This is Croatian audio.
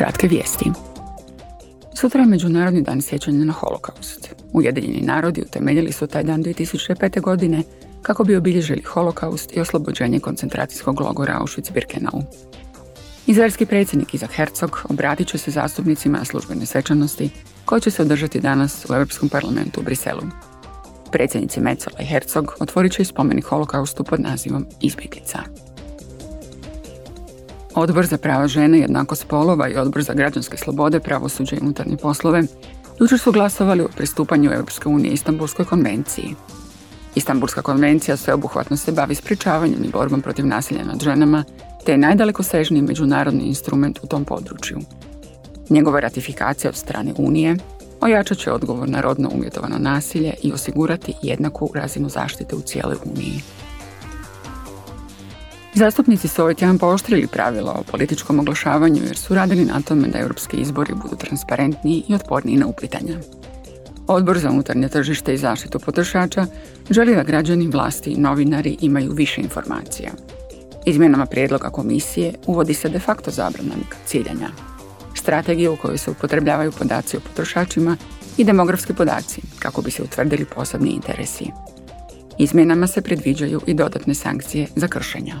Kratke vijesti. Sutra je Međunarodni dan sjećanja na holokaust. Ujedinjeni narodi utemeljili su taj dan 2005. godine kako bi obilježili holokaust i oslobođenje koncentracijskog logora Auschwitz-Birkenau. Izraelski predsjednik Izak Herzog obratit će se zastupnicima na službene svečanosti koje će se održati danas u Europskom parlamentu u Briselu. Predsjednici Metzola i Herzog otvorit će i spomenik holokaustu pod nazivom Izbjeglica. Odbor za prava žene, jednako spolova i Odbor za građanske slobode, pravosuđe i unutarnje poslove jučer su glasovali o pristupanju Europske unije Istanbulskoj konvenciji. Istanbulska konvencija sveobuhvatno se bavi sprečavanjem i borbom protiv nasilja nad ženama, te je najdalekosežniji međunarodni instrument u tom području. Njegova ratifikacija od strane Unije ojačat će odgovor na rodno umjetovano nasilje i osigurati jednaku razinu zaštite u cijeloj Uniji. Zastupnici su ovaj tjedan pooštrili pravila o političkom oglašavanju jer su radili na tome da europski izbori budu transparentniji i otporniji na uplitanja. Odbor za unutarnje tržište i zaštitu potrošača želi da građani, vlasti i novinari imaju više informacija. Izmjenama prijedloga komisije uvodi se de facto zabrana ciljanja. Strategije u kojoj se upotrebljavaju podaci o potrošačima i demografski podaci kako bi se utvrdili posebni interesi. Izmjenama se predviđaju i dodatne sankcije za kršenja.